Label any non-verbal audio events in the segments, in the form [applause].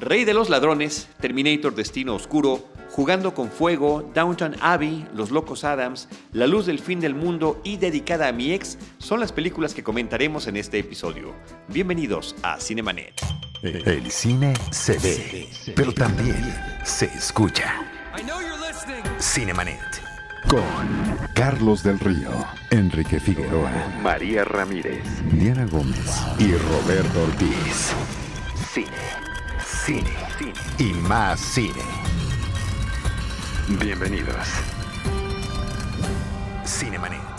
Rey de los Ladrones, Terminator Destino Oscuro, Jugando con Fuego, Downtown Abbey, Los Locos Adams, La Luz del Fin del Mundo y Dedicada a mi ex son las películas que comentaremos en este episodio. Bienvenidos a Cinemanet. El cine se ve, pero también se escucha. Cinemanet. Con Carlos del Río, Enrique Figueroa, María Ramírez, Diana Gómez y Roberto Ortiz. Cine, cine, cine y más cine. Bienvenidos. Cinemanet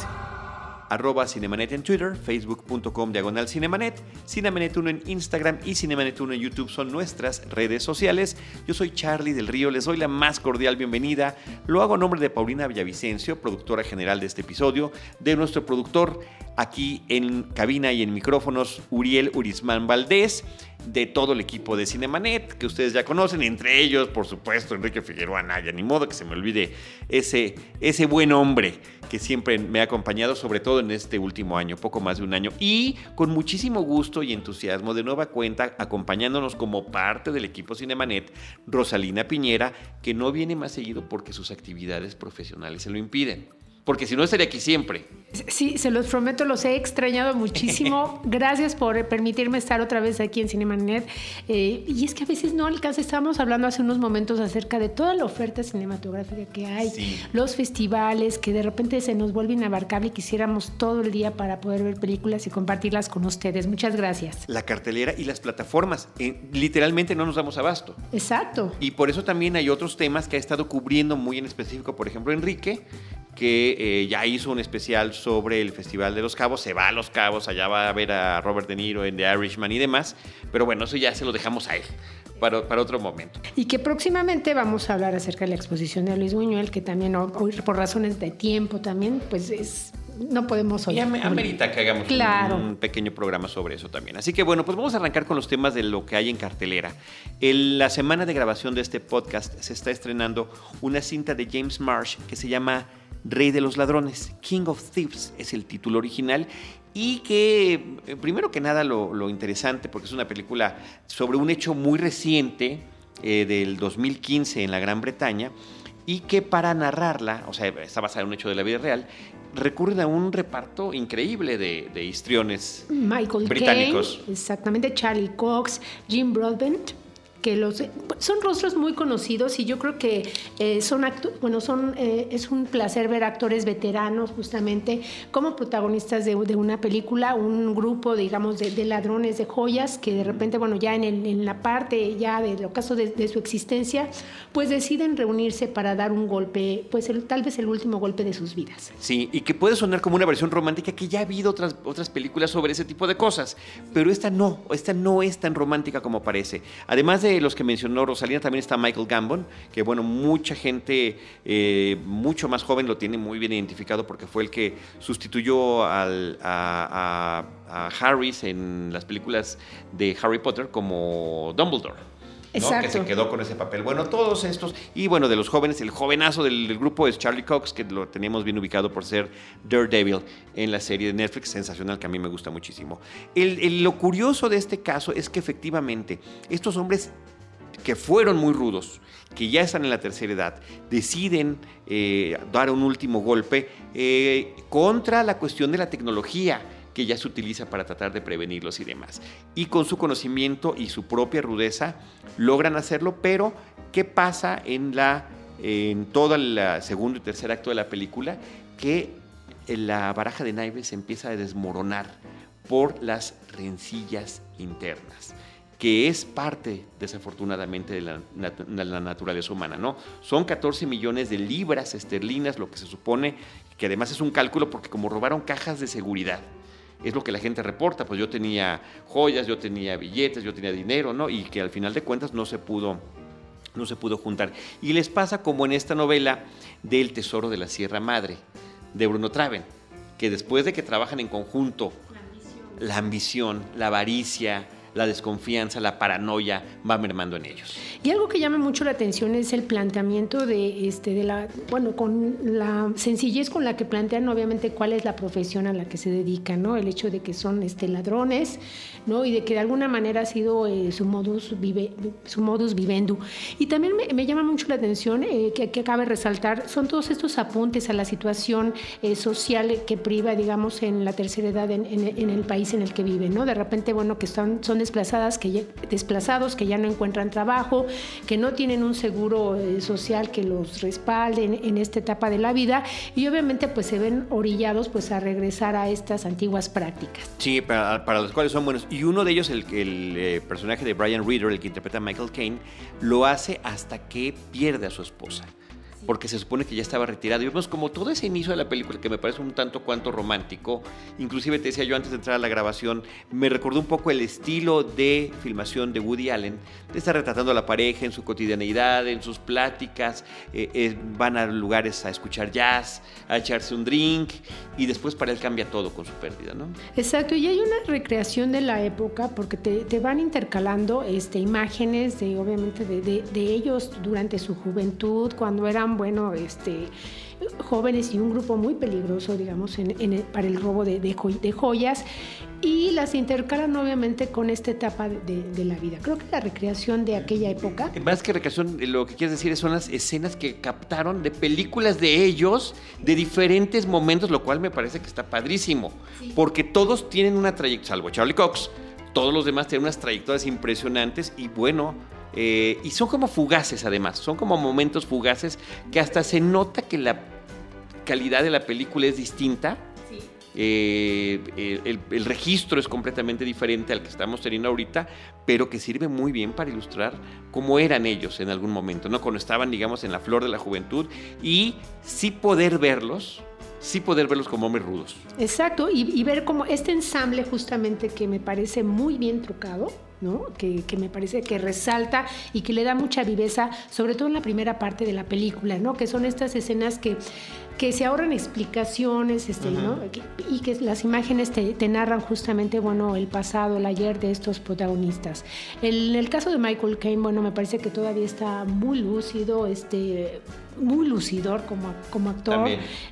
arroba Cinemanet en Twitter, facebook.com diagonal Cinemanet, Cinemanet1 en Instagram y Cinemanet1 en YouTube son nuestras redes sociales. Yo soy Charlie del Río, les doy la más cordial bienvenida. Lo hago a nombre de Paulina Villavicencio, productora general de este episodio, de nuestro productor aquí en cabina y en micrófonos, Uriel Urismán Valdés de todo el equipo de Cinemanet, que ustedes ya conocen, entre ellos, por supuesto, Enrique Figueroa Naya, ni modo que se me olvide ese, ese buen hombre que siempre me ha acompañado, sobre todo en este último año, poco más de un año, y con muchísimo gusto y entusiasmo de nueva cuenta, acompañándonos como parte del equipo Cinemanet, Rosalina Piñera, que no viene más seguido porque sus actividades profesionales se lo impiden porque si no estaría aquí siempre. Sí, se los prometo, los he extrañado muchísimo. [laughs] Gracias por permitirme estar otra vez aquí en Cinemanet. Eh, y es que a veces no alcanza, estábamos hablando hace unos momentos acerca de toda la oferta cinematográfica que hay, los festivales, que de repente se nos vuelve inabarcable y quisiéramos todo el día para poder ver películas y compartirlas con ustedes. Muchas gracias. La cartelera y las plataformas, eh, literalmente no nos damos abasto. Exacto. Y por eso también hay otros temas que ha estado cubriendo muy en específico, por ejemplo, Enrique, que eh, ya hizo un especial sobre el Festival de los Cabos, se va a los Cabos, allá va a ver a Robert De Niro en The Irishman y demás, pero bueno, eso ya se lo dejamos a él. Para, para, otro momento. Y que próximamente vamos a hablar acerca de la exposición de Luis Buñuel, que también hoy por razones de tiempo también, pues es no podemos hoy. Y amerita que hagamos un, pequeño programa sobre eso también. Así que bueno, pues vamos a arrancar con los temas de lo que hay en cartelera. En la semana de grabación de este podcast se está estrenando una cinta de James Marsh que se llama Rey de los Ladrones, King of Thieves es el título original y que, eh, primero que nada, lo, interesante, porque es una película sobre un hecho muy reciente eh, del 2015 en la Gran Bretaña, y que para narrarla, o sea, está basada en un hecho de la vida real, recurren a un reparto increíble de, histriones Michael británicos. exactamente, Charlie Cox, Jim Broadbent, que los son rostros muy conocidos y yo creo que eh, son bueno son eh, es un placer ver actores veteranos justamente como protagonistas de, una película un grupo digamos de, ladrones de joyas que de repente bueno ya en, en la parte ya del ocaso de, de, su existencia pues deciden reunirse para dar un golpe pues el, tal vez el último golpe de sus vidas. Sí y que puede sonar como una versión romántica que ya ha habido otras otras películas sobre ese tipo de cosas pero esta no esta no es tan romántica como parece. Además de los que mencionó Rosalina también está Michael Gambon, que bueno, mucha gente eh, mucho más joven lo tiene muy bien identificado porque fue el que sustituyó al, a, Harris en las películas de Harry Potter como Dumbledore. Exacto. que se quedó con ese papel. Bueno, todos estos, y bueno, de los jóvenes, el jovenazo del, grupo es Charlie Cox, que lo teníamos bien ubicado por ser Daredevil en la serie de Netflix, sensacional, que a mí me gusta muchísimo. lo curioso de este caso es que efectivamente estos hombres que fueron muy rudos, que ya están en la tercera edad, deciden eh, dar un último golpe eh, contra la cuestión de la tecnología que ya se utiliza para tratar de prevenirlos y demás. Y con su conocimiento y su propia rudeza logran hacerlo, pero ¿qué pasa en, la, en todo el segundo y tercer acto de la película? Que la baraja de naipes empieza a desmoronar por las rencillas internas que es parte, desafortunadamente, de la, naturaleza humana, ¿no? Son 14 millones de libras esterlinas, lo que se supone, que además es un cálculo porque como robaron cajas de seguridad, es lo que la gente reporta, pues yo tenía joyas, yo tenía billetes, yo tenía dinero, ¿no? Y que al final de cuentas no se pudo no se pudo juntar. Y les pasa como en esta novela del Tesoro de la Sierra Madre, de Bruno Traven, que después de que trabajan en conjunto, la ambición, la avaricia, la desconfianza, la paranoia va mermando en ellos. Y algo que llama mucho la atención es el planteamiento de, este, de la, bueno, con la sencillez con la que plantean obviamente cuál es la profesión a la que se dedican, ¿no? El hecho de que son este, ladrones, ¿no? Y de que de alguna manera ha sido eh, su, modus vive, su modus. Y también me, llama mucho la atención eh, que, que cabe resaltar, son todos estos apuntes a la situación eh, social que priva, digamos, en la tercera edad en, el país en el que viven, ¿no? De repente, bueno, que son, son desplazadas, que desplazados, que ya no encuentran trabajo, que no tienen un seguro social que los respalde en, esta etapa de la vida y obviamente pues se ven orillados pues a regresar a estas antiguas prácticas. Sí, para, para los cuales son buenos. Y uno de ellos, el, el eh, personaje de Brian Reader, el que interpreta a Michael Caine, lo hace hasta que pierde a su esposa porque se supone que ya estaba retirado. Y vemos como todo ese inicio de la película, que me parece un tanto cuanto romántico, inclusive te decía yo antes de entrar a la grabación, me recordó un poco el estilo de filmación de Woody Allen, de estar retratando a la pareja en su cotidianeidad, en sus pláticas, eh, eh, van a lugares a escuchar jazz, a echarse un drink, y después para él cambia todo con su pérdida, ¿no? Exacto, y hay una recreación de la época, porque te, van intercalando este, imágenes de, obviamente, de, de ellos durante su juventud, cuando eran bueno, este, jóvenes y un grupo muy peligroso, digamos, para el robo de, joyas. Y las intercalan obviamente con esta etapa de, la vida. Creo que la recreación de aquella época... Más que recreación, lo que quieres decir son las escenas que captaron de películas de ellos de diferentes momentos, lo cual me parece que está padrísimo, porque todos tienen una trayectoria, salvo Charlie Cox, todos los demás tienen unas trayectorias impresionantes y bueno, eh, y son como fugaces además, son como momentos fugaces que hasta se nota que la calidad de la película es distinta. Eh, el, registro es completamente diferente al que estamos teniendo ahorita, pero que sirve muy bien para ilustrar cómo eran ellos en algún momento, ¿no? Cuando estaban, digamos, en la flor de la juventud y sí poder verlos, sí poder verlos como hombres rudos. Exacto, y, y ver como este ensamble justamente que me parece muy bien trucado, que, me parece que resalta y que le da mucha viveza, sobre todo en la primera parte de la película, ¿no? que son estas escenas que, que se ahorran explicaciones este, y que las imágenes te, narran justamente bueno, el pasado, el ayer de estos protagonistas. En el caso de Michael Caine, bueno, me parece que todavía está muy lúcido, este, muy lucidor como, como actor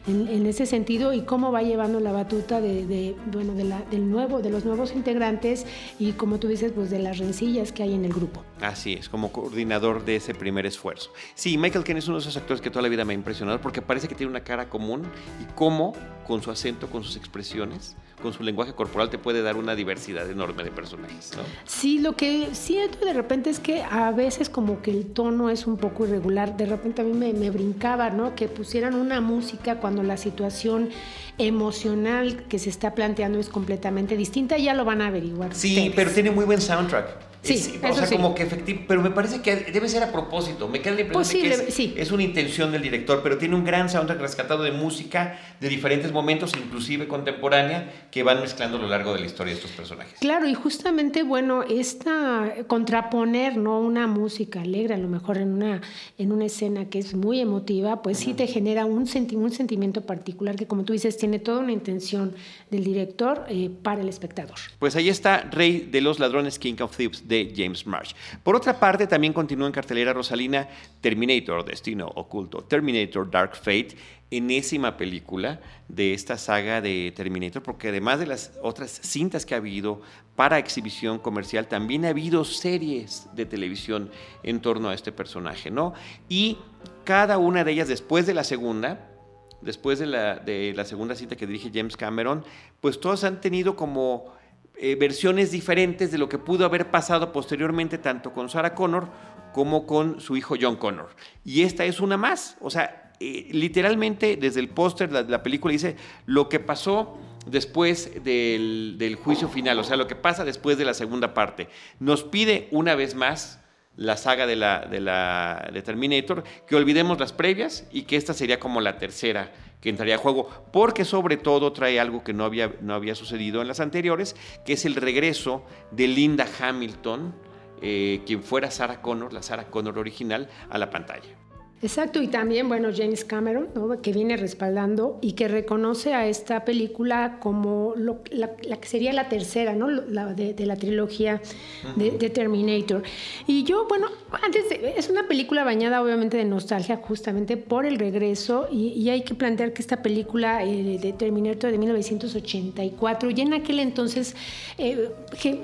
en, ese sentido y cómo va llevando la batuta de, bueno, de la, del nuevo, de los nuevos integrantes y como tú dices, pues de las rencillas que hay en el grupo. Así es, como coordinador de ese primer esfuerzo. Sí, Michael Caine es uno de esos actores que toda la vida me ha impresionado porque parece que tiene una cara común y cómo con su acento, con sus expresiones, con su lenguaje corporal te puede dar una diversidad enorme de personajes. ¿no? Sí, lo que siento de repente es que a veces como que el tono es un poco irregular. De repente a mí me, me brincaba, ¿no? Que pusieran una música cuando la situación emocional que se está planteando es completamente distinta. Ya lo van a averiguar. Sí, pero tiene muy buen soundtrack. Sí, o sea, como que efectivo, pero me parece que debe ser a propósito. Me queda la impresión de que es, es, una intención del director, pero tiene un gran soundtrack rescatado de música de diferentes momentos, inclusive contemporánea, que van mezclando a lo largo de la historia de estos personajes. Claro, y justamente, bueno, esta contraponer, ¿no? Una música alegre, a lo mejor en una, en una escena que es muy emotiva, pues sí te genera un, un sentimiento particular que, como tú dices, tiene toda una intención del director eh, para el espectador. Pues ahí está Rey de los Ladrones, King of Thieves de James Marsh. Por otra parte, también continúa en cartelera Rosalina Terminator, Destino Oculto, Terminator Dark Fate, enésima película de esta saga de Terminator, porque además de las otras cintas que ha habido para exhibición comercial, también ha habido series de televisión en torno a este personaje, ¿no? Y cada una de ellas después de la segunda, después de la, de la segunda cinta que dirige James Cameron, pues todas han tenido como eh, versiones diferentes de lo que pudo haber pasado posteriormente tanto con Sarah Connor como con su hijo John Connor. Y esta es una más. O sea, eh, literalmente desde el póster de la, película dice lo que pasó después del, juicio final, o sea, lo que pasa después de la segunda parte. Nos pide una vez más la saga de, la, de, Terminator, que olvidemos las previas y que esta sería como la tercera que entraría a juego, porque sobre todo trae algo que no había, no había sucedido en las anteriores, que es el regreso de Linda Hamilton, eh, quien fuera Sarah Connor, la Sarah Connor original, a la pantalla. Exacto, y también, bueno, James Cameron, que viene respaldando y que reconoce a esta película como la, que sería la tercera, ¿no? La de, la trilogía de, Terminator. Y yo, bueno, antes es una película bañada obviamente de nostalgia justamente por el regreso y, hay que plantear que esta película eh, de Terminator de 1984 y en aquel entonces eh,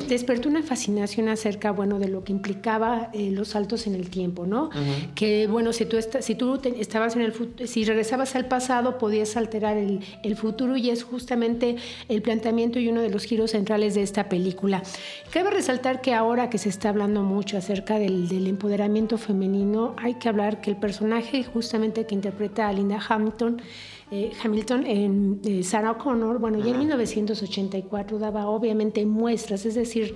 despertó una fascinación acerca, bueno, de lo que implicaba eh, los saltos en el tiempo, ¿no? Que, bueno, si tú si tú estabas en el si regresabas al pasado, podías alterar el, futuro y es justamente el planteamiento y uno de los giros centrales de esta película. Cabe resaltar que ahora que se está hablando mucho acerca del, empoderamiento femenino, hay que hablar que el personaje justamente que interpreta a Linda Hamilton, eh, Hamilton en eh, Sarah Connor, bueno, ya en 1984 daba obviamente muestras, es decir,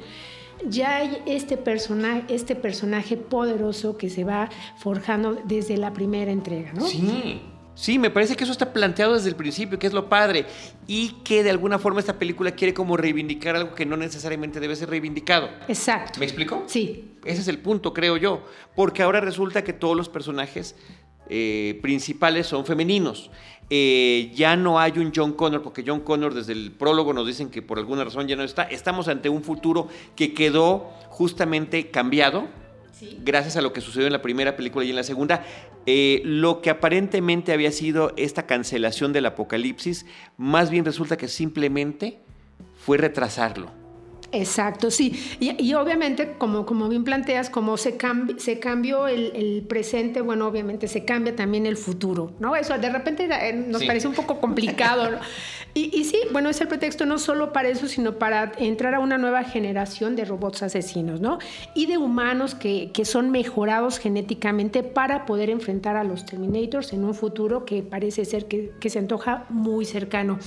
ya hay este personaje, este personaje poderoso que se va forjando desde la primera entrega, ¿no? Sí. Sí, me parece que eso está planteado desde el principio, que es lo padre, y que de alguna forma esta película quiere como reivindicar algo que no necesariamente debe ser reivindicado. Exacto. ¿Me explico? Sí. Ese es el punto, creo yo, porque ahora resulta que todos los personajes eh, principales son femeninos. Eh, ya no hay un John Connor, porque John Connor desde el prólogo nos dicen que por alguna razón ya no está. Estamos ante un futuro que quedó justamente cambiado. Gracias a lo que sucedió en la primera película y en la segunda, eh, lo que aparentemente había sido esta cancelación del apocalipsis, más bien resulta que simplemente fue retrasarlo. Exacto, sí. Y, obviamente, como, como bien planteas, como se, se cambió el, presente, bueno, obviamente se cambia también el futuro, ¿no? Eso de repente eh, nos parece un poco complicado. [laughs] y, sí, bueno, es el pretexto no solo para eso, sino para entrar a una nueva generación de robots asesinos, ¿no? Y de humanos que, que son mejorados genéticamente para poder enfrentar a los Terminators en un futuro que parece ser que, que se antoja muy cercano.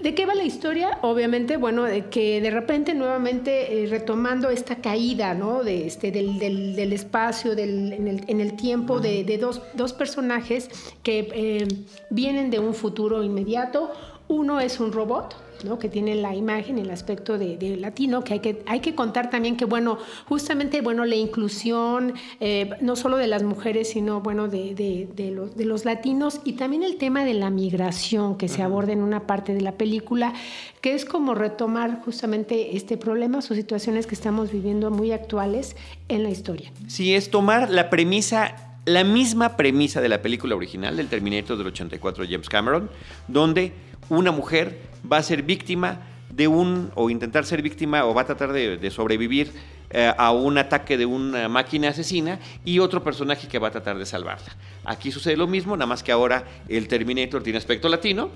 ¿De qué va la historia? Obviamente, bueno, de que de repente nuevamente eh, retomando esta caída, ¿no? De este, del, del, espacio, del, en, el, tiempo, de, de dos, dos, personajes que eh, vienen de un futuro inmediato. Uno es un robot, que tiene la imagen, el aspecto de, latino, que hay, que hay que contar también que, bueno, justamente, bueno, la inclusión, eh, no solo de las mujeres, sino, bueno, de, los, de, los, latinos y también el tema de la migración que se aborda en una parte de la película, que es como retomar justamente este problema o situaciones que estamos viviendo muy actuales en la historia. Sí, es tomar la premisa la misma premisa de la película original del Terminator del 84 de James Cameron, donde una mujer va a ser víctima de un, o intentar ser víctima, o va a tratar de, sobrevivir eh, a un ataque de una máquina asesina y otro personaje que va a tratar de salvarla. Aquí sucede lo mismo, nada más que ahora el Terminator tiene aspecto latino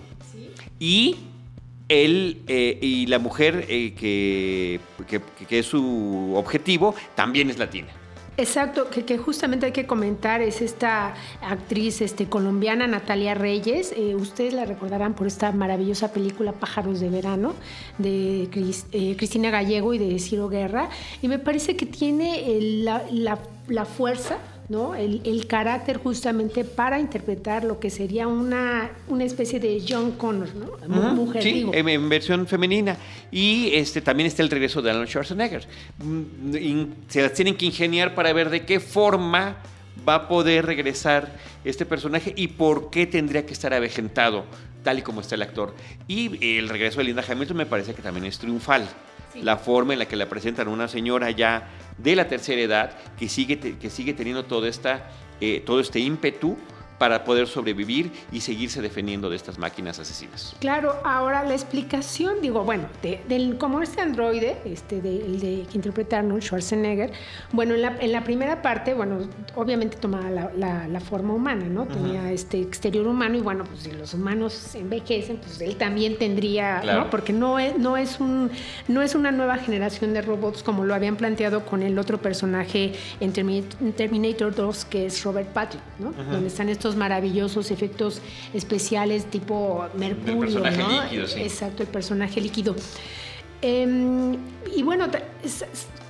y él eh, y la mujer eh, que, que es su objetivo también es latina. Exacto, que, justamente hay que comentar es esta actriz este, colombiana Natalia Reyes. Eh, ustedes la recordarán por esta maravillosa película Pájaros de Verano de eh, Cristina Gallego y de Ciro Guerra. Y me parece que tiene la, la fuerza ¿no? El, carácter justamente para interpretar lo que sería una, una especie de John Connor, ¿no? Mujer, sí, en, versión femenina. Y este, también está el regreso de Arnold Schwarzenegger. Mm, se las tienen que ingeniar para ver de qué forma va a poder regresar este personaje y por qué tendría que estar avejentado tal y como está el actor. Y el regreso de Linda Hamilton me parece que también es triunfal. La forma en la que la presentan una señora ya de la tercera edad que sigue, que sigue teniendo toda esta, eh, todo este ímpetu para poder sobrevivir y seguirse defendiendo de estas máquinas asesinas. Claro, ahora la explicación, digo, bueno, del, como este androide, este, de, el de, que interpreta Arnold Schwarzenegger, bueno, en la, en la primera parte, bueno, obviamente tomaba la, la, forma humana, ¿no? Tenía este exterior humano y bueno, pues si los humanos envejecen, pues él también tendría, ¿no? Porque no es, no, es un, no es una nueva generación de robots como lo habían planteado con el otro personaje en Terminator 2, que es Robert Patrick, ¿no? Donde están estos maravillosos efectos especiales tipo mercurio. El personaje líquido, sí. Exacto, el personaje líquido. Em, y bueno,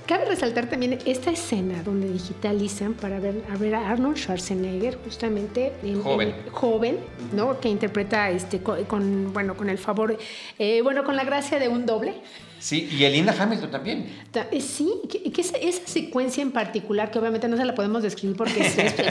cabe resaltar también esta escena donde digitalizan para ver a, ver a Arnold Schwarzenegger justamente joven, joven ¿no? que interpreta este con, bueno con el favor eh, bueno con la gracia de un doble Sí, y el Linda Hamilton también. Eh, sí, que, esa, secuencia en particular, que obviamente no se la podemos describir porque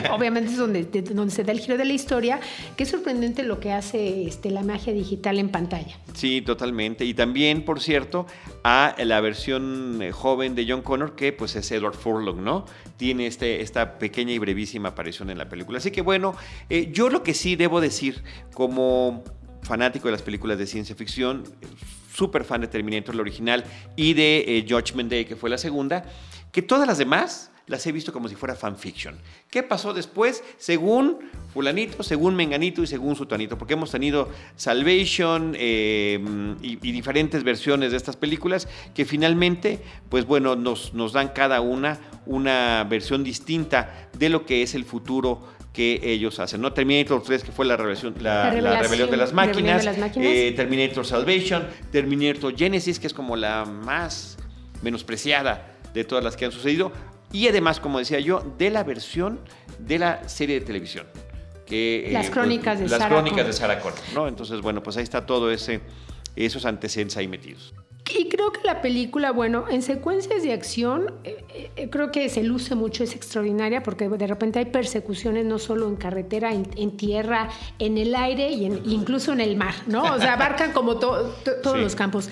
[laughs] obviamente es donde, donde se da el giro de la historia, que es sorprendente lo que hace este, la magia digital en pantalla. Sí, totalmente. Y también, por cierto, a la versión eh, joven de John Connor, que pues es Edward Furlong, ¿no? Tiene este, esta pequeña y brevísima aparición en la película. Así que bueno, eh, yo lo que sí debo decir, como fanático de las películas de ciencia ficción, súper fan de Terminator, la original, y de eh, Judgment Day, que fue la segunda, que todas las demás las he visto como si fuera fanfiction. ¿Qué pasó después? Según fulanito, según menganito y según sutanito, porque hemos tenido Salvation em, y, diferentes versiones de estas películas que finalmente, pues bueno, nos, nos dan cada una una versión distinta de lo que es el futuro que ellos hacen. ¿no? Terminator 3, que fue la, rebelión, la, rebelión de las máquinas, eh, Terminator Salvation, Terminator Genesis, que es como la más menospreciada de todas las que han sucedido, y además, como decía yo, de la versión de la serie de televisión. Que, las eh, crónicas de las Sarah crónicas de Sarah Connor, ¿no? Entonces, bueno, pues ahí está todo ese esos antecedentes ahí metidos. Y creo que la película, bueno, en secuencias de acción, eh, eh, creo que se luce mucho, es extraordinaria, porque de repente hay persecuciones no solo en carretera, en, tierra, en el aire y incluso en el mar, ¿no? O sea, abarcan como todos los campos.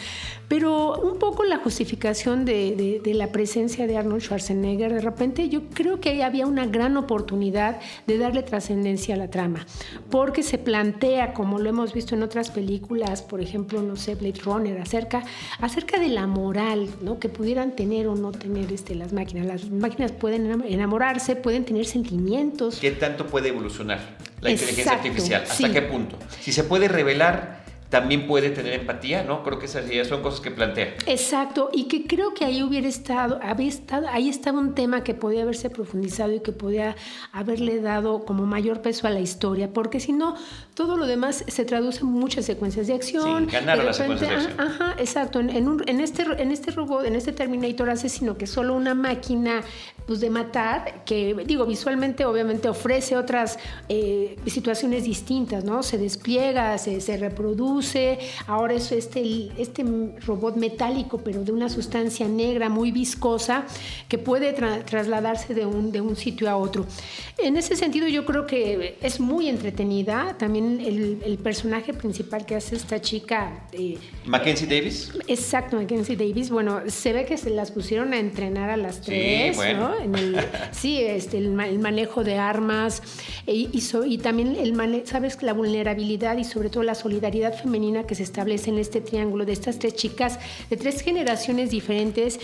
Pero un poco la justificación de, la presencia de Arnold Schwarzenegger, de repente yo creo que había una gran oportunidad de darle trascendencia a la trama, porque se plantea, como lo hemos visto en otras películas, por ejemplo, no sé, Blade Runner, acerca, acerca de la moral ¿no? que pudieran tener o no tener este, las máquinas. Las máquinas pueden enamorarse, pueden tener sentimientos. ¿Qué tanto puede evolucionar la inteligencia artificial? ¿Hasta qué punto? Si se puede revelar también puede tener empatía, ¿no? Creo que esas son cosas que plantea. Exacto, y que creo que ahí hubiera estado, había estado, ahí estaba un tema que podía haberse profundizado y que podía haberle dado como mayor peso a la historia, porque si no, todo lo demás se traduce en muchas secuencias de acción. Sí, ganar las secuencias de acción. Ajá, exacto. En, en, este, en este robot, en este Terminator asesino, que es solo una máquina pues, de matar, que digo, visualmente obviamente ofrece otras eh, situaciones distintas, ¿no? Se despliega, se, se reproduce ahora es este, este robot metálico, pero de una sustancia negra muy viscosa, que puede trasladarse de un, de un sitio a otro. En ese sentido yo creo que es muy entretenida, también el, personaje principal que hace esta chica... Eh, Mackenzie Davis. Exacto, Mackenzie Davis. Bueno, se ve que se las pusieron a entrenar a las tres, sí, ¿no? Sí, este, el, manejo de armas y, y, también el sabes, la vulnerabilidad y sobre todo la solidaridad femenina que se establece en este triángulo de estas tres chicas de tres generaciones diferentes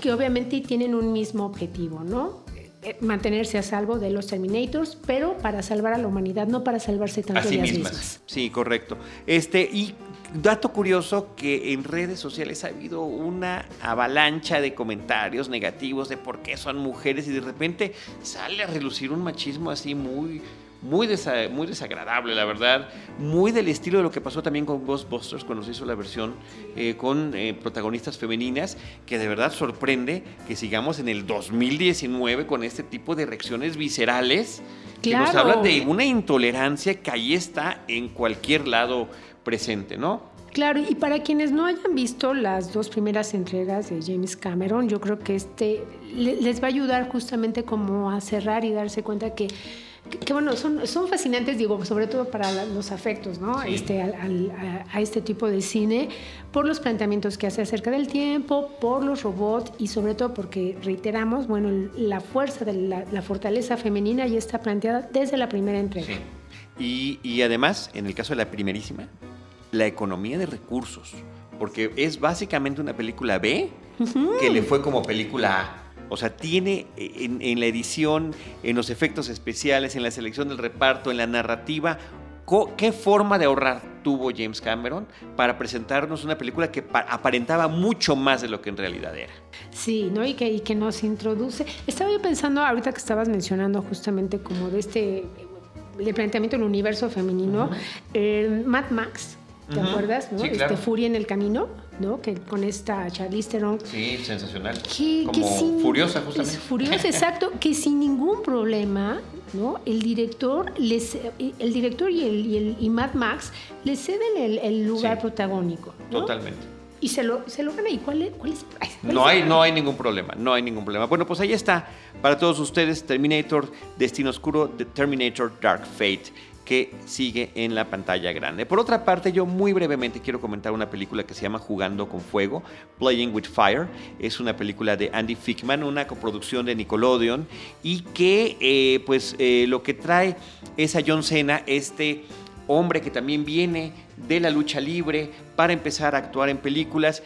que obviamente tienen un mismo objetivo, ¿no? Eh, mantenerse a salvo de los Terminators, pero para salvar a la humanidad, no para salvarse tanto de ellas mismas. Sí, correcto. Este, y dato curioso que en redes sociales ha habido una avalancha de comentarios negativos de por qué son mujeres y de repente sale a relucir un machismo así muy muy, muy desagradable, la verdad, muy del estilo de lo que pasó también con Ghostbusters cuando se hizo la versión eh, con eh, protagonistas femeninas, que de verdad sorprende que sigamos en el 2019 con este tipo de reacciones viscerales que nos hablan de una intolerancia que ahí está en cualquier lado presente, ¿no? Claro, y para quienes no hayan visto las dos primeras entregas de James Cameron, yo creo que este les va a ayudar justamente como a cerrar y darse cuenta que que, bueno, son, son fascinantes, digo, sobre todo para los afectos, ¿no? Este, a, este tipo de cine, por los planteamientos que hace acerca del tiempo, por los robots y sobre todo porque, reiteramos, bueno, la fuerza de la, fortaleza femenina ya está planteada desde la primera entrega. Sí. Y, y además, en el caso de la primerísima, la economía de recursos, porque es básicamente una película B que le fue como película A. O sea, tiene eh, en, la edición, en los efectos especiales, en la selección del reparto, en la narrativa, ¿qué forma de ahorrar tuvo James Cameron para presentarnos una película que aparentaba mucho más de lo que en realidad era? Sí, ¿no? Y que, y que nos introduce. Estaba yo pensando, ahorita que estabas mencionando justamente como de este de planteamiento del universo femenino, eh, Mad Max, ¿te acuerdas? ¿no? Este Furia en el camino. ¿no? Que con esta Charlize Theron. Sí, sensacional. Como furiosa, justamente. Furiosa, [laughs] exacto. Que sin ningún problema, ¿no? El director, les, el director y, el, y, el, y Mad Max le ceden el, lugar protagónico. Totalmente. Y se lo, se lo gana. ¿Y cuál es? Cuál es, no, hay, no hay ningún problema, no hay ningún problema. Bueno, pues ahí está. Para todos ustedes, Terminator, Destino Oscuro, The Terminator Dark Fate que sigue en la pantalla grande. Por otra parte, yo muy brevemente quiero comentar una película que se llama Jugando con Fuego, Playing with Fire. Es una película de Andy Fickman, una coproducción de Nickelodeon y que eh, pues eh, lo que trae es a John Cena, este hombre que también viene de la lucha libre para empezar a actuar en películas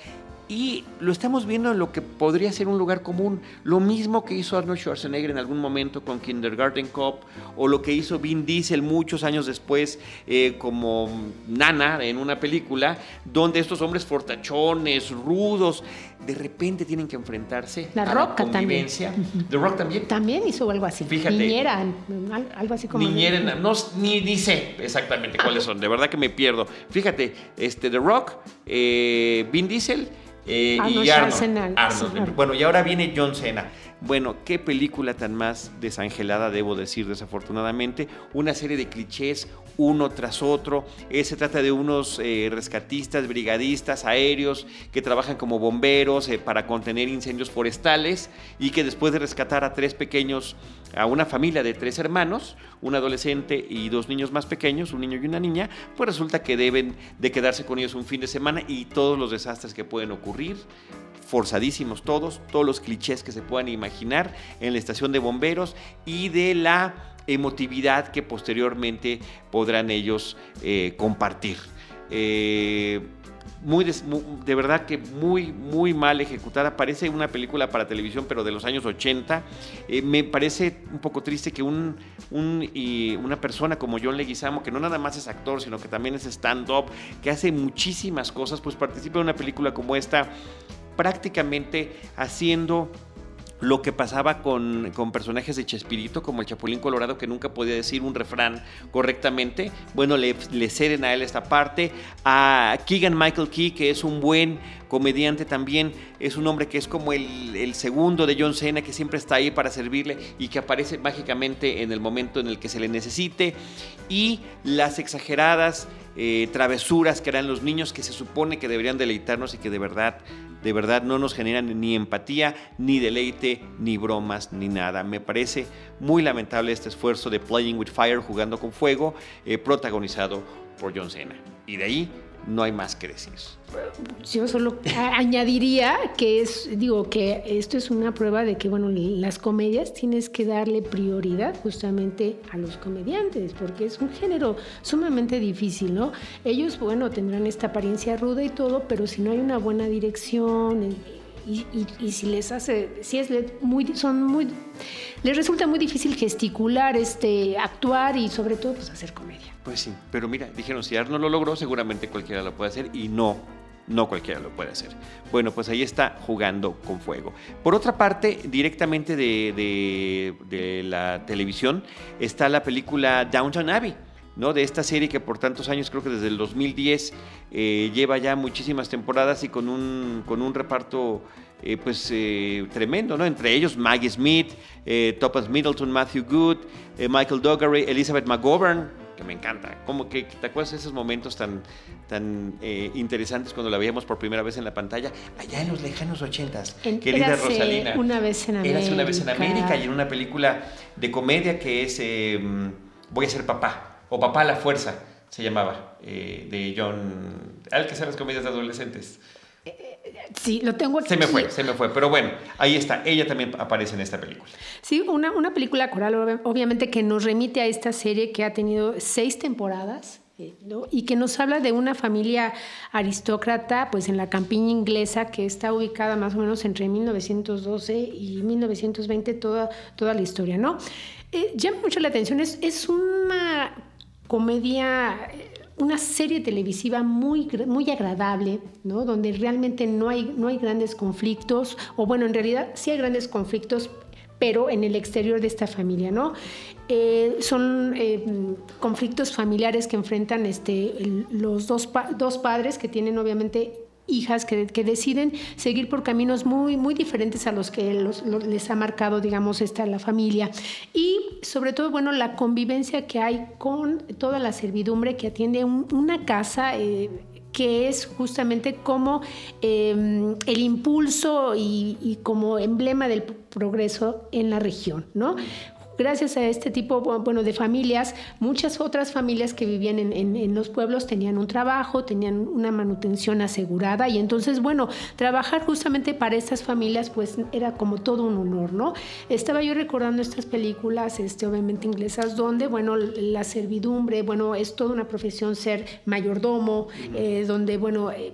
y lo estamos viendo en lo que podría ser un lugar común. Lo mismo que hizo Arnold Schwarzenegger en algún momento con Kindergarten Cop, o lo que hizo Vin Diesel muchos años después eh, como Nana en una película, donde estos hombres fortachones, rudos, de repente tienen que enfrentarse la a Roca la convivencia. También. The Rock también. También hizo algo así. Fíjate. Niñera, algo así como. Niñera, no, ni, ni sé exactamente cuáles son. De verdad que me pierdo. Fíjate, este, The Rock, eh, Vin Diesel eh, y Arnold. Bueno, y ahora viene John Cena. Bueno, qué película tan más desangelada, debo decir, desafortunadamente. Una serie de clichés, uno tras otro. Eh, se trata de unos eh, rescatistas, brigadistas, aéreos, que trabajan como bomberos para contener incendios forestales y que después de rescatar a tres pequeños, a una familia de tres hermanos, un adolescente y dos niños más pequeños, un niño y una niña, pues resulta que deben de quedarse con ellos un fin de semana y todos los desastres que pueden ocurrir forzadísimos todos, todos los clichés que se puedan imaginar en la estación de bomberos y de la emotividad que posteriormente podrán ellos eh, compartir. Eh, muy de, verdad que muy, muy mal ejecutada. Parece una película para televisión, pero de los años 80. Eh, me parece un poco triste que un, una persona como John Leguizamo, que no nada más es actor, sino que también es stand-up, que hace muchísimas cosas, pues participe en una película como esta, prácticamente haciendo lo que pasaba con, personajes de Chespirito, como el Chapulín Colorado, que nunca podía decir un refrán correctamente. Bueno, le, le ceden a él esta parte. A Keegan Michael Key, que es un buen comediante también, es un hombre que es como el, el, segundo de John Cena, que siempre está ahí para servirle y que aparece mágicamente en el momento en el que se le necesite. Y las exageradas eh, travesuras que harán los niños que se supone que deberían deleitarnos y que de verdad, de verdad no nos generan ni empatía, ni deleite, ni bromas, ni nada. Me parece muy lamentable este esfuerzo de Playing with Fire, jugando con fuego, eh, protagonizado por John Cena. Y de ahí no hay más que decir. Yo solo añadiría que es, digo, que esto es una prueba de que, bueno, las comedias tienes que darle prioridad justamente a los comediantes, porque es un género sumamente difícil, ¿no? Ellos, bueno, tendrán esta apariencia ruda y todo, pero si no hay una buena dirección y, y si les hace, si es muy, son muy, les resulta muy difícil gesticular, este, actuar y sobre todo, pues hacer comedia. Pues sí, pero mira, dijeron, si no lo logró, seguramente cualquiera lo puede hacer y no, no cualquiera lo puede hacer. Bueno, pues ahí está jugando con fuego. Por otra parte, directamente de, la televisión está la película Downtown Abbey. ¿no? de esta serie que por tantos años, creo que desde el 2010, eh, lleva ya muchísimas temporadas y con un, con un reparto eh, pues eh, tremendo, ¿no? Entre ellos Maggie Smith, Thomas Middleton, Matthew Good, Michael Dougherty, Elizabeth McGovern, que me encanta. Como que te acuerdas de esos momentos tan, tan eh, interesantes cuando la veíamos por primera vez en la pantalla, allá en los lejanos ochentas. Querida Rosalina. Una vez en América. una vez en América y en una película de comedia que es em, Voy a ser papá, o Papá a la fuerza, se llamaba, eh, de John. Al que hace las comedias de adolescentes. Sí, lo tengo aquí. Se me fue, se me fue. Pero bueno, ahí está. Ella también aparece en esta película. Sí, una, una película coral, obviamente, que nos remite a esta serie que ha tenido seis temporadas. Eh, y que nos habla de una familia aristócrata, pues en la campiña inglesa, que está ubicada más o menos entre 1912 y 1920, toda, toda la historia, ¿no? Eh, llama mucho la atención, es, es una comedia una serie televisiva muy, muy agradable, ¿no? donde realmente no hay, no hay grandes conflictos, o bueno, en realidad sí hay grandes conflictos, pero en el exterior de esta familia, ¿no? Eh, son eh, conflictos familiares que enfrentan este, los dos, dos padres que tienen obviamente hijas que, deciden seguir por caminos muy, muy diferentes a los que les ha marcado, digamos, esta, la familia. Y sobre todo, bueno, la convivencia que hay con toda la servidumbre que atiende una casa. Eh, que es justamente como em, el impulso y, y, como emblema del progreso en la región, ¿no? Gracias a este tipo bueno, de familias, muchas otras familias que vivían en, los pueblos tenían un trabajo, tenían una manutención asegurada y entonces, bueno, trabajar justamente para estas familias pues era como todo un honor, ¿no? Estaba yo recordando estas películas, este, obviamente inglesas, donde, bueno, la servidumbre, bueno, es toda una profesión ser mayordomo, eh, donde, bueno, eh,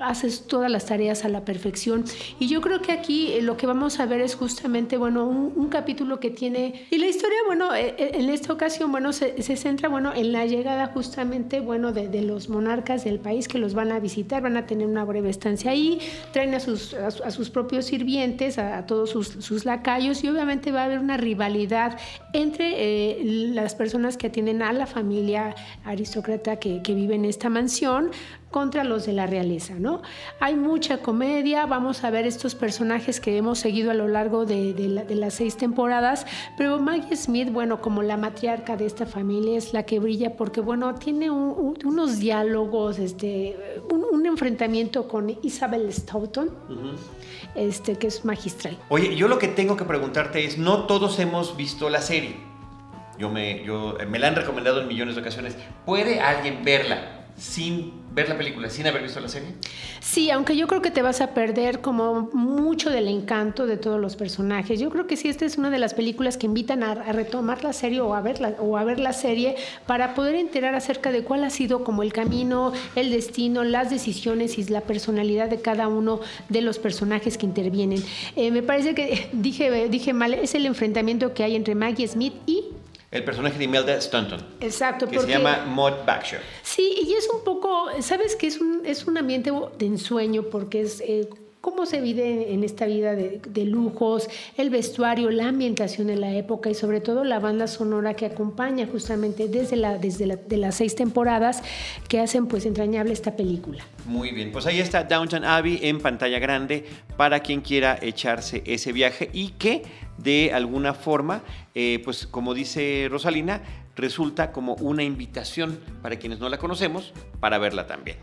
haces todas las tareas a la perfección. Y yo creo que aquí eh, lo que vamos a ver es justamente, bueno, un, capítulo que tiene... Y la historia, bueno, eh, eh, en esta ocasión, bueno, se, centra, bueno, en la llegada justamente, bueno, de, los monarcas del país que los van a visitar, van a tener una breve estancia ahí, traen a sus, a, sus propios sirvientes, a, todos sus, sus, lacayos, y obviamente va a haber una rivalidad entre las personas que atienden a la familia aristócrata que, que vive en esta mansión, contra los de la realeza, ¿no? Hay mucha comedia, vamos a ver estos personajes que hemos seguido a lo largo de, las seis temporadas, pero Maggie Smith, bueno, como la matriarca de esta familia es la que brilla porque, bueno, tiene unos diálogos, este, un, enfrentamiento con Isabel Stoughton. Este, que es magistral. Oye, yo lo que tengo que preguntarte es, no todos hemos visto la serie. Yo me, yo, me la han recomendado en millones de ocasiones. ¿Puede alguien verla sin ver la película, sin haber visto la serie? Sí, aunque yo creo que te vas a perder como mucho del encanto de todos los personajes. Yo creo que sí, esta es una de las películas que invitan a, retomar la serie o a, ver la, o a ver la serie para poder enterar acerca de cuál ha sido como el camino, el destino, las decisiones y la personalidad de cada uno de los personajes que intervienen. Eh, me parece que [laughs] dije, dije mal, es el enfrentamiento que hay entre Maggie Smith y el personaje de Imelda Stanton. Exacto. Que se llama Maud Baxter. Sí, y es un poco, ¿sabes que es un, es un ambiente de ensueño porque es... Eh, cómo se vive en esta vida de, lujos, el vestuario, la ambientación de la época y sobre todo la banda sonora que acompaña justamente desde, la, desde de las seis temporadas que hacen pues entrañable esta película. Muy bien, pues ahí está Downton Abbey en pantalla grande para quien quiera echarse ese viaje y que de alguna forma, eh, pues como dice Rosalina, resulta como una invitación para quienes no la conocemos para verla también.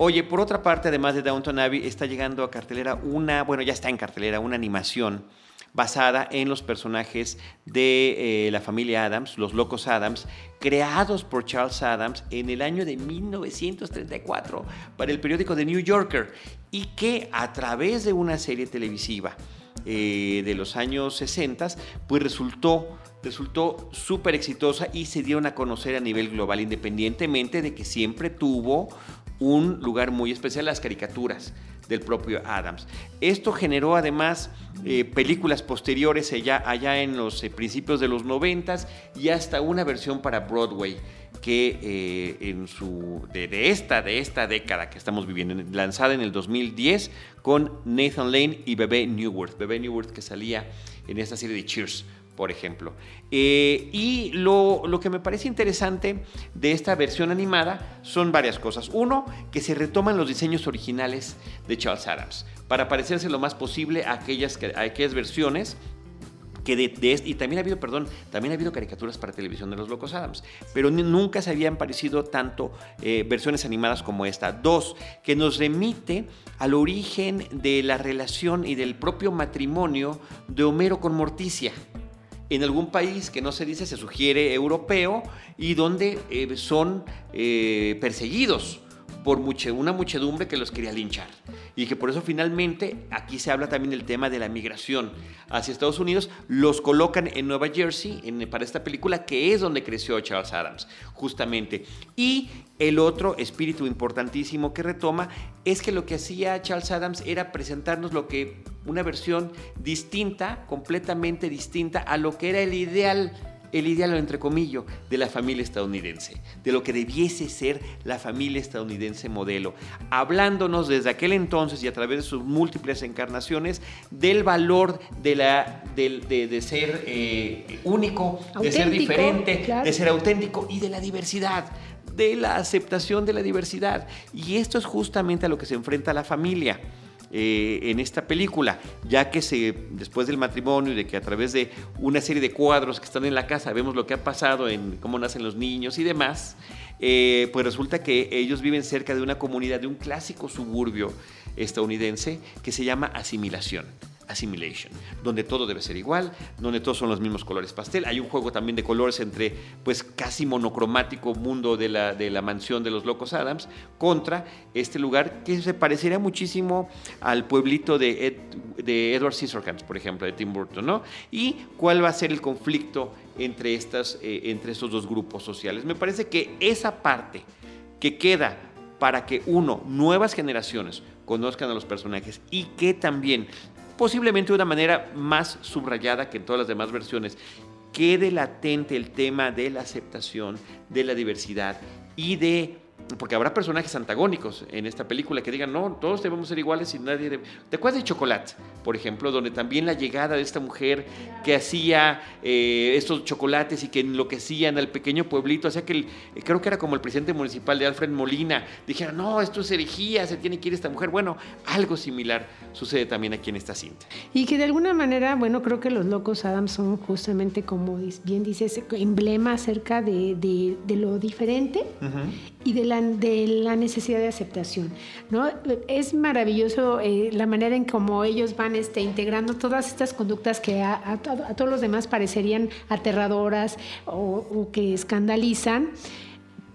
Oye, por otra parte, además de Downton Abbey, está llegando a cartelera una, bueno, ya está en cartelera, una animación basada en los personajes de eh, la familia Adams, los locos Adams, creados por Charles Adams en el año de 1934 para el periódico The New Yorker y que a través de una serie televisiva eh, de los años 60, pues resultó resultó súper exitosa y se dieron a conocer a nivel global, independientemente de que siempre tuvo un lugar muy especial las caricaturas del propio Adams. Esto generó además eh, películas posteriores allá, allá en los eh, principios de los noventas y hasta una versión para Broadway que eh, en su de, esta de esta década que estamos viviendo lanzada en el 2010 con Nathan Lane y Bebé Newworth Bebé Newworth que salía en esta serie de Cheers por ejemplo. Eh, y lo, que me parece interesante de esta versión animada son varias cosas. Uno, que se retoman los diseños originales de Charles Adams para parecerse lo más posible a aquellas, aquellas versiones que de, y también ha habido, perdón, también ha habido caricaturas para televisión de los Locos Adams, pero nunca se habían parecido tanto eh, versiones animadas como esta. Dos, que nos remite al origen de la relación y del propio matrimonio de Homero con Morticia en algún país que no se dice, se sugiere europeo, y donde eh, son eh, perseguidos por una muchedumbre que los quería linchar. Y que por eso finalmente aquí se habla también del tema de la migración hacia Estados Unidos. Los colocan en Nueva Jersey para esta película que es donde creció Charles Adams, justamente. Y el otro espíritu importantísimo que retoma es que lo que hacía Charles Adams era presentarnos lo que una versión distinta, completamente distinta a lo que era el ideal el ideal, entre comillas, de la familia estadounidense, de lo que debiese ser la familia estadounidense modelo, hablándonos desde aquel entonces y a través de sus múltiples encarnaciones del valor de, la, de, ser eh, único, de ser diferente, de ser auténtico y de la diversidad de la aceptación de la diversidad. Y esto es justamente a lo que se enfrenta la familia. Eh, en esta película, ya que se, después del matrimonio y de que a través de una serie de cuadros que están en la casa vemos lo que ha pasado en cómo nacen los niños y demás, eh, pues resulta que ellos viven cerca de una comunidad, de un clásico suburbio estadounidense que se llama asimilación. Assimilation, donde todo debe ser igual, donde todos son los mismos colores pastel. Hay un juego también de colores entre, pues casi monocromático mundo de la, de la mansión de los locos Adams contra este lugar que se parecería muchísimo al pueblito de, de Edward Scissorhands, por ejemplo, de Tim Burton, ¿no? Y cuál va a ser el conflicto entre, estas, eh, entre estos dos grupos sociales. Me parece que esa parte que queda para que uno, nuevas generaciones, conozcan a los personajes y que también posiblemente de una manera más subrayada que en todas las demás versiones, quede latente el tema de la aceptación, de la diversidad y de porque habrá personajes antagónicos en esta película que digan, no, todos debemos ser iguales y nadie debe... ¿Te acuerdas de Chocolate, por ejemplo, donde también la llegada de esta mujer que hacía eh, estos chocolates y que enloquecían al pequeño pueblito, hacía que el, creo que era como el presidente municipal de Alfred Molina, dijera, no, esto es herejía, se tiene que ir esta mujer. Bueno, algo similar sucede también aquí en esta cinta. Y que de alguna manera, bueno, creo que los locos Adams son justamente, como bien dices, emblema acerca de, de, lo diferente y de la, de la necesidad de aceptación. ¿no? Es maravilloso eh, la manera en cómo ellos van este, integrando todas estas conductas que a, todos los demás parecerían aterradoras o, o que escandalizan.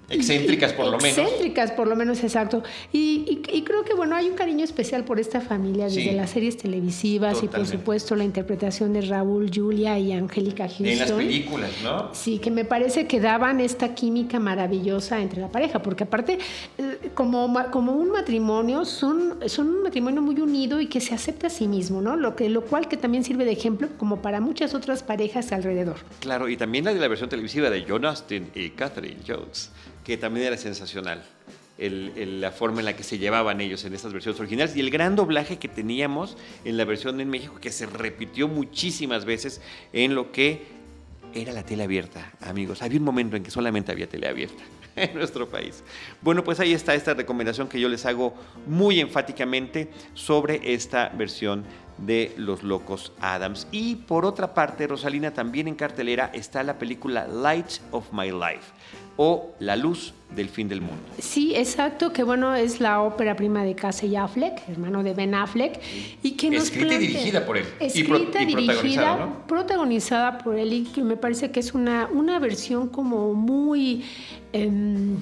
Excéntricas por lo menos. Excéntricas por lo menos, exacto. Y, creo que bueno, hay un cariño especial por esta familia desde las series televisivas y por supuesto la interpretación de Raúl, Julia y Angélica Houston. En las películas, ¿no? Sí, que me parece que daban esta química maravillosa entre la pareja, porque aparte, eh, como, como un matrimonio, son, son un matrimonio muy unido y que se acepta a sí mismo, ¿no? Lo, que, lo cual que también sirve de ejemplo como para muchas otras parejas alrededor. Claro, y también la de la versión televisiva de John Austin y Catherine Jones que también era sensacional. la forma en la que se llevaban ellos en estas versiones originales y el gran doblaje que teníamos en la versión en México que se repitió muchísimas veces en lo que era la tele abierta, amigos. Había un momento en que solamente había tele abierta [laughs] en nuestro país. Bueno, pues ahí está esta recomendación que yo les hago muy enfáticamente sobre esta versión de Los Locos Adams. Y por otra parte, Rosalina, también en cartelera está la película Light of My Life o La luz del fin del mundo. Sí, exacto, que bueno, es la ópera prima de Casey Affleck, hermano de Ben Affleck, y que nos Escrita y dirigida por él. Escrita y, dirigida, protagonizada, por él, y que me parece que es una, una versión como muy... Em,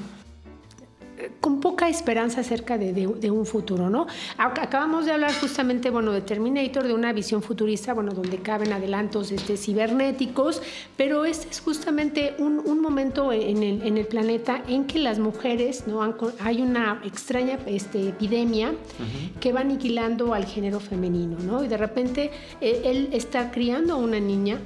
con poca esperanza acerca de, un futuro, ¿no? Acabamos de hablar justamente, bueno, de Terminator, de una visión futurista, bueno, donde caben adelantos este, cibernéticos, pero este es justamente un, momento en el, planeta en que las mujeres, ¿no? hay una extraña este, epidemia que va aniquilando al género femenino, ¿no? Y de repente eh, él está criando a una niña,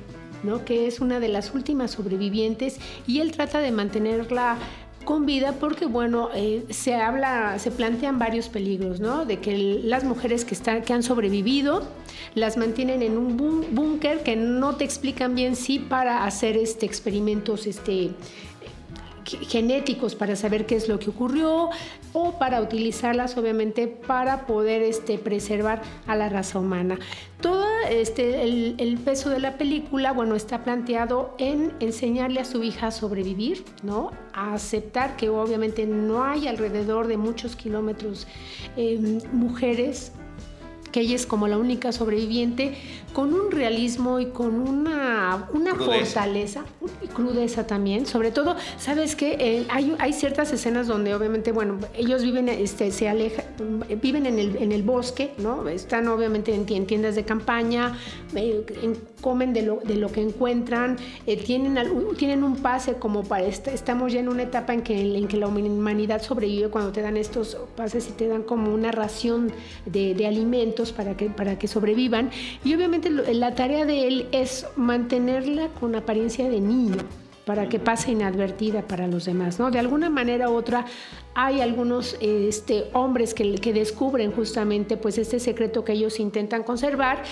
¿no? que es una de las últimas sobrevivientes y él trata de mantenerla con vida porque bueno eh, se habla se plantean varios peligros no de que las mujeres que están que han sobrevivido las mantienen en un búnker que no te explican bien si para hacer este experimentos este genéticos para saber qué es lo que ocurrió o para utilizarlas obviamente para poder este, preservar a la raza humana. Todo este, el, peso de la película, bueno, está planteado en enseñarle a su hija a sobrevivir, ¿no? A aceptar que obviamente no hay alrededor de muchos kilómetros eh, mujeres que ella es como la única sobreviviente, con un realismo y con una, una fortaleza y crudeza también. Sobre todo, ¿sabes qué? Eh, hay, hay, ciertas escenas donde obviamente, bueno, ellos viven, este, se aleja, viven en el, en el bosque, ¿no? Están obviamente en, tiendas de campaña, eh, comen de lo, de lo que encuentran, eh, tienen, tienen un pase como para, estamos ya en una etapa en que, en que la humanidad sobrevive cuando te dan estos pases y te dan como una ración de, de alimentos para que, para que sobrevivan. Y obviamente la tarea de él es mantenerla con apariencia de niño para que pase inadvertida para los demás, ¿no? De alguna manera u otra hay algunos este, hombres que, descubren justamente pues este secreto que ellos intentan conservar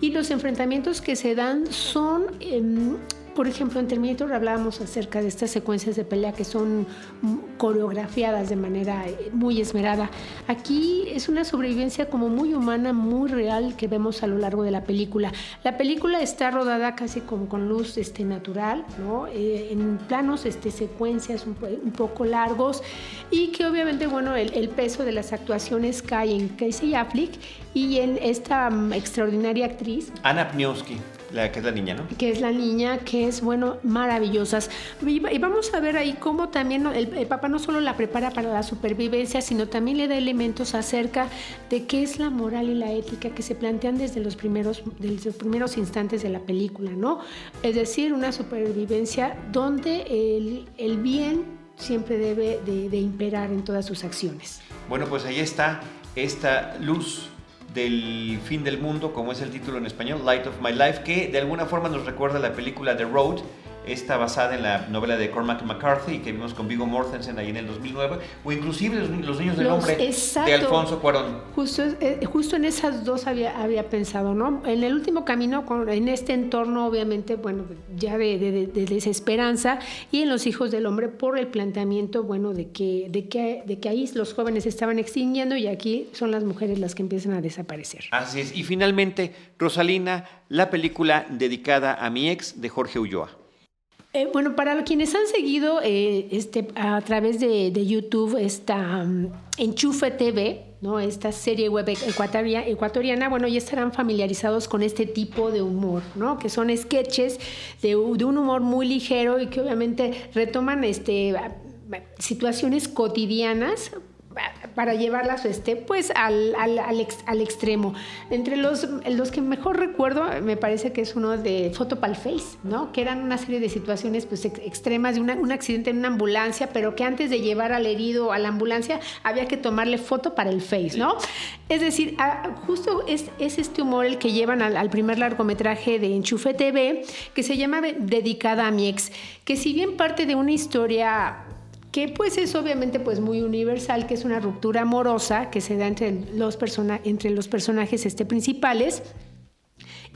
y los enfrentamientos que se dan son em, por ejemplo, en Terminator hablábamos acerca de estas secuencias de pelea que son coreografiadas de manera eh, muy esmerada. Aquí es una sobrevivencia como muy humana, muy real que vemos a lo largo de la película. La película está rodada casi como con luz este, natural, ¿no? Eh, en planos, este, secuencias un, poco largos y que obviamente, bueno, el, peso de las actuaciones cae en Casey Affleck y en esta mm, extraordinaria actriz. Anna Pniowski. La que es la niña, ¿no? Que es la niña, que es, bueno, maravillosas. Y, vamos a ver ahí cómo también el, papá no solo la prepara para la supervivencia, sino también le da elementos acerca de qué es la moral y la ética que se plantean desde los primeros, desde los primeros instantes de la película, ¿no? Es decir, una supervivencia donde el, el bien siempre debe de, de imperar en todas sus acciones. Bueno, pues ahí está esta luz del fin del mundo, como es el título en español, Light of My Life, que de alguna forma nos recuerda la película The Road, está basada en la novela de Cormac McCarthy que vimos con Vigo Mortensen ahí en el 2009, o inclusive Los, Niños del Hombre de Alfonso Cuarón. Justo, eh, justo en esas dos había, había pensado, ¿no? En el último camino, en este entorno, obviamente, bueno, ya de, desesperanza, y en Los Hijos del Hombre por el planteamiento, bueno, de que, de, que, de que ahí los jóvenes estaban extinguiendo y aquí son las mujeres las que empiezan a desaparecer. Así es. Y finalmente, Rosalina, la película dedicada a mi ex de Jorge Ulloa. Eh, bueno, para quienes han seguido eh, este, a través de, YouTube esta um, Enchufe TV, ¿no? esta serie web ecuatoriana, bueno, ya estarán familiarizados con este tipo de humor, ¿no? que son sketches de, de un humor muy ligero y que obviamente retoman este, situaciones cotidianas para llevarlas este, pues al, al, al, extremo. Entre los, los que mejor recuerdo, me parece que es uno de Photopal Face, ¿no? que eran una serie de situaciones pues, extremas de un accidente en una ambulancia, pero que antes de llevar al herido a la ambulancia había que tomarle foto para el face. ¿no? Es decir, justo es, es, este humor el que llevan al primer largometraje de Enchufe TV, que se llama Dedicada a mi ex, que si bien parte de una historia que pues es obviamente pues muy universal, que es una ruptura amorosa que se da entre los, entre los personajes este, principales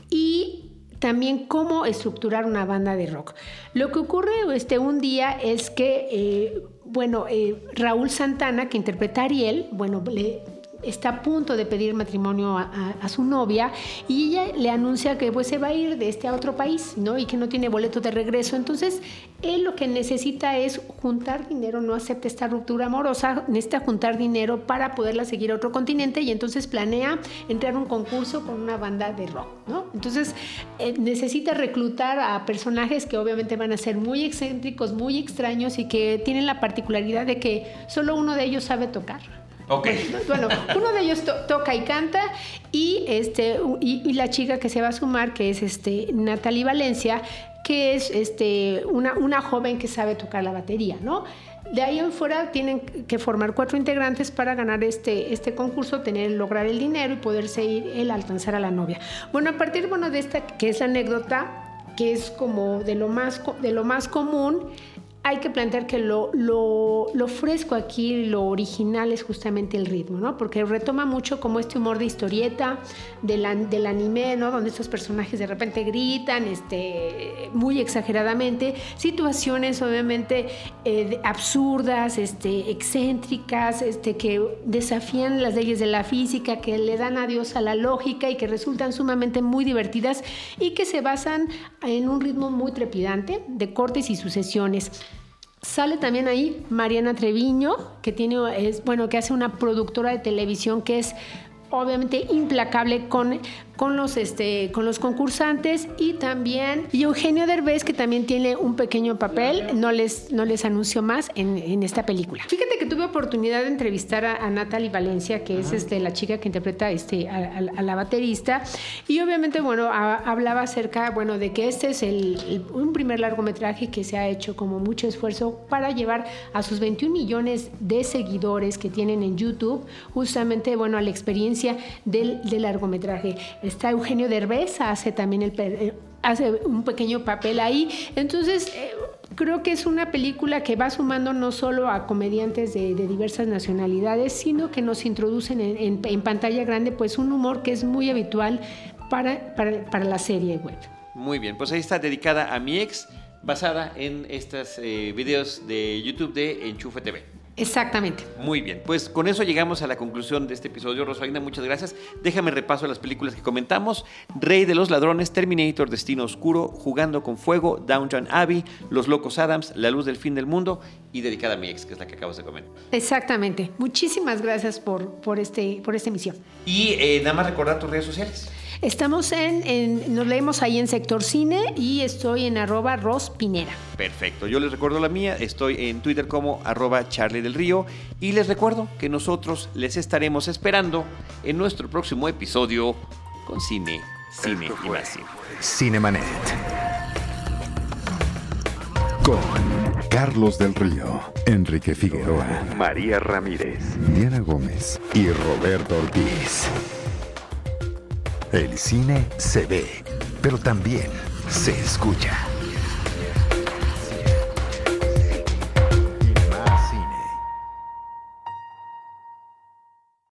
y también cómo estructurar una banda de rock. Lo que ocurre este, un día es que, eh, bueno, eh, Raúl Santana, que interpreta a Ariel, bueno, le, está a punto de pedir matrimonio a, su novia y ella le anuncia que pues se va a ir de este a otro país, ¿no? Y que no tiene boleto de regreso. Entonces, él lo que necesita es juntar dinero, no acepta esta ruptura amorosa, necesita juntar dinero para poderla seguir a otro continente y entonces planea entrar a un concurso con una banda de rock, ¿no? Entonces, eh, necesita reclutar a personajes que obviamente van a ser muy excéntricos, muy extraños y que tienen la particularidad de que solo uno de ellos sabe tocar. Bueno, uno de ellos toca y canta y, este, y, la chica que se va a sumar, que es este, Natalie Valencia, que es este, una, una joven que sabe tocar la batería, ¿no? De ahí en fuera tienen que formar cuatro integrantes para ganar este, este concurso, tener, lograr el dinero y poderse ir él alcanzar a la novia. Bueno, a partir bueno, de esta, que es la anécdota, que es como de lo más, de lo más común, hay que plantear que lo, fresco aquí, lo original es justamente el ritmo, ¿no? Porque retoma mucho como este humor de historieta, del, del anime, ¿no? Donde estos personajes de repente gritan, este, muy exageradamente, situaciones obviamente eh, absurdas, este, excéntricas, este, que desafían las leyes de la física, que le dan adiós a la lógica y que resultan sumamente muy divertidas y que se basan en un ritmo muy trepidante de cortes y sucesiones. Sale también ahí Mariana Treviño, que tiene, es, bueno, que hace una productora de televisión que es obviamente implacable con con los, este, con los concursantes y también y Eugenio Derbez, que también tiene un pequeño papel, no les, no les anuncio más en, en esta película. Fíjate que tuve oportunidad de entrevistar a, Natalie Valencia, que es este, la chica que interpreta este, a, la baterista, y obviamente, bueno, hablaba acerca, bueno, de que este es el, un primer largometraje que se ha hecho como mucho esfuerzo para llevar a sus 21 millones de seguidores que tienen en YouTube, justamente, bueno, a la experiencia del, del largometraje está Eugenio Derbez, hace también el eh, hace un pequeño papel ahí. Entonces, eh, creo que es una película que va sumando no solo a comediantes de, diversas nacionalidades, sino que nos introducen en, pantalla grande pues un humor que es muy habitual para, para, para la serie web. Muy bien, pues ahí está dedicada a mi ex, basada en estos eh, videos de YouTube de Enchufe TV. Exactamente. Muy bien, pues con eso llegamos a la conclusión de este episodio. Rosalina, muchas gracias. Déjame repaso las películas que comentamos. Rey de los Ladrones, Terminator, Destino Oscuro, Jugando con Fuego, Downtown Abbey, Los Locos Adams, La Luz del Fin del Mundo y dedicada a mi ex, que es la que acabas de comentar. Exactamente. Muchísimas gracias por, por, este, por esta emisión. Y eh, nada más recordar tus redes sociales. Estamos en, nos leemos ahí en Sector Cine y estoy en arroba Rospinera. Perfecto, yo les recuerdo la mía, estoy en Twitter como arroba Charlie del Río y les recuerdo que nosotros les estaremos esperando en nuestro próximo episodio con Cine, Cine y más Cine. Cinemanet. Con Carlos del Río, Enrique Figueroa, María Ramírez, Diana Gómez y Roberto Ortiz. El cine se ve, pero también se escucha.